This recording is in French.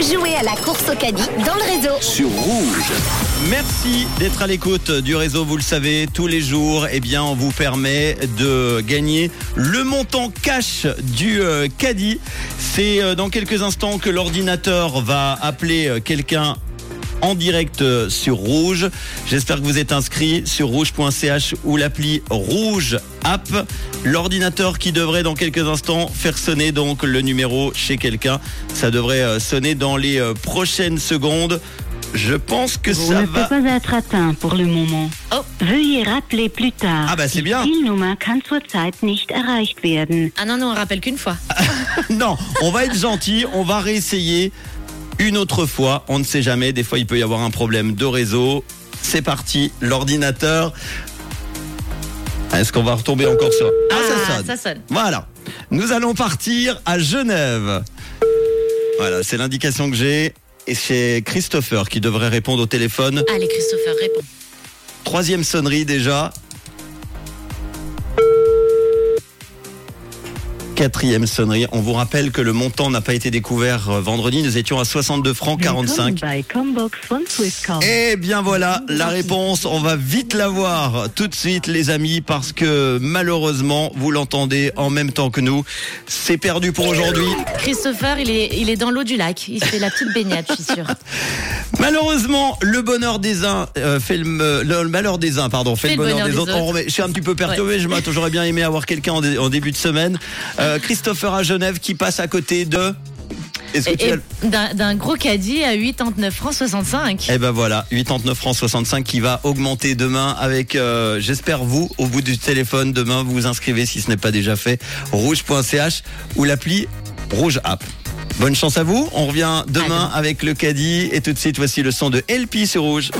Jouez à la course au caddie dans le réseau. Sur Rouge. Merci d'être à l'écoute du réseau. Vous le savez, tous les jours, eh bien, on vous permet de gagner le montant cash du euh, caddie. C'est euh, dans quelques instants que l'ordinateur va appeler euh, quelqu'un en direct euh, sur Rouge. J'espère que vous êtes inscrit sur rouge.ch ou l'appli Rouge App. L'ordinateur qui devrait dans quelques instants faire sonner donc le numéro chez quelqu'un. Ça devrait euh, sonner dans les euh, prochaines secondes. Je pense que Vous ça ne va. peut pas être atteint pour le moment. Oh. Veuillez rappeler plus tard. Ah bah, c'est bien. Zielnummer kann zurzeit nicht erreicht werden. Ah non, non, on rappelle qu'une fois. Non, on va être gentil, on va réessayer une autre fois. On ne sait jamais, des fois il peut y avoir un problème de réseau. C'est parti, l'ordinateur. Est-ce qu'on va retomber encore sur... Ah, ça sonne. ça sonne. Voilà. Nous allons partir à Genève. Voilà, c'est l'indication que j'ai. Et c'est Christopher qui devrait répondre au téléphone. Allez, Christopher, réponds. Troisième sonnerie déjà. Quatrième sonnerie. On vous rappelle que le montant n'a pas été découvert euh, vendredi. Nous étions à 62 francs 45. Willkommen bei Combox von Swisscom. Eh bien voilà la réponse. On va vite la voir tout de suite les amis parce que malheureusement vous l'entendez en même temps que nous. C'est perdu pour aujourd'hui. Christopher, il est, il est dans l'eau du lac. Il fait la petite baignade, je suis sûre. Malheureusement, le bonheur des uns euh, fait le, me- le malheur des uns, pardon, fait, le bonheur, des, autres. On remet- je suis un petit peu perturbé. Je m'attends- J'aurais bien aimé avoir quelqu'un en, dé- en début de semaine. Euh, Christopher à Genève qui passe à côté de. Et, et d'un gros caddie à 89 francs 65. Eh ben voilà, 89 francs 65 qui va augmenter demain avec, euh, j'espère vous, au bout du téléphone, demain vous vous inscrivez si ce n'est pas déjà fait, rouge.ch ou l'appli Rouge App. Bonne chance à vous, on revient demain demain. avec le caddie et tout de suite voici le son de LP sur Rouge.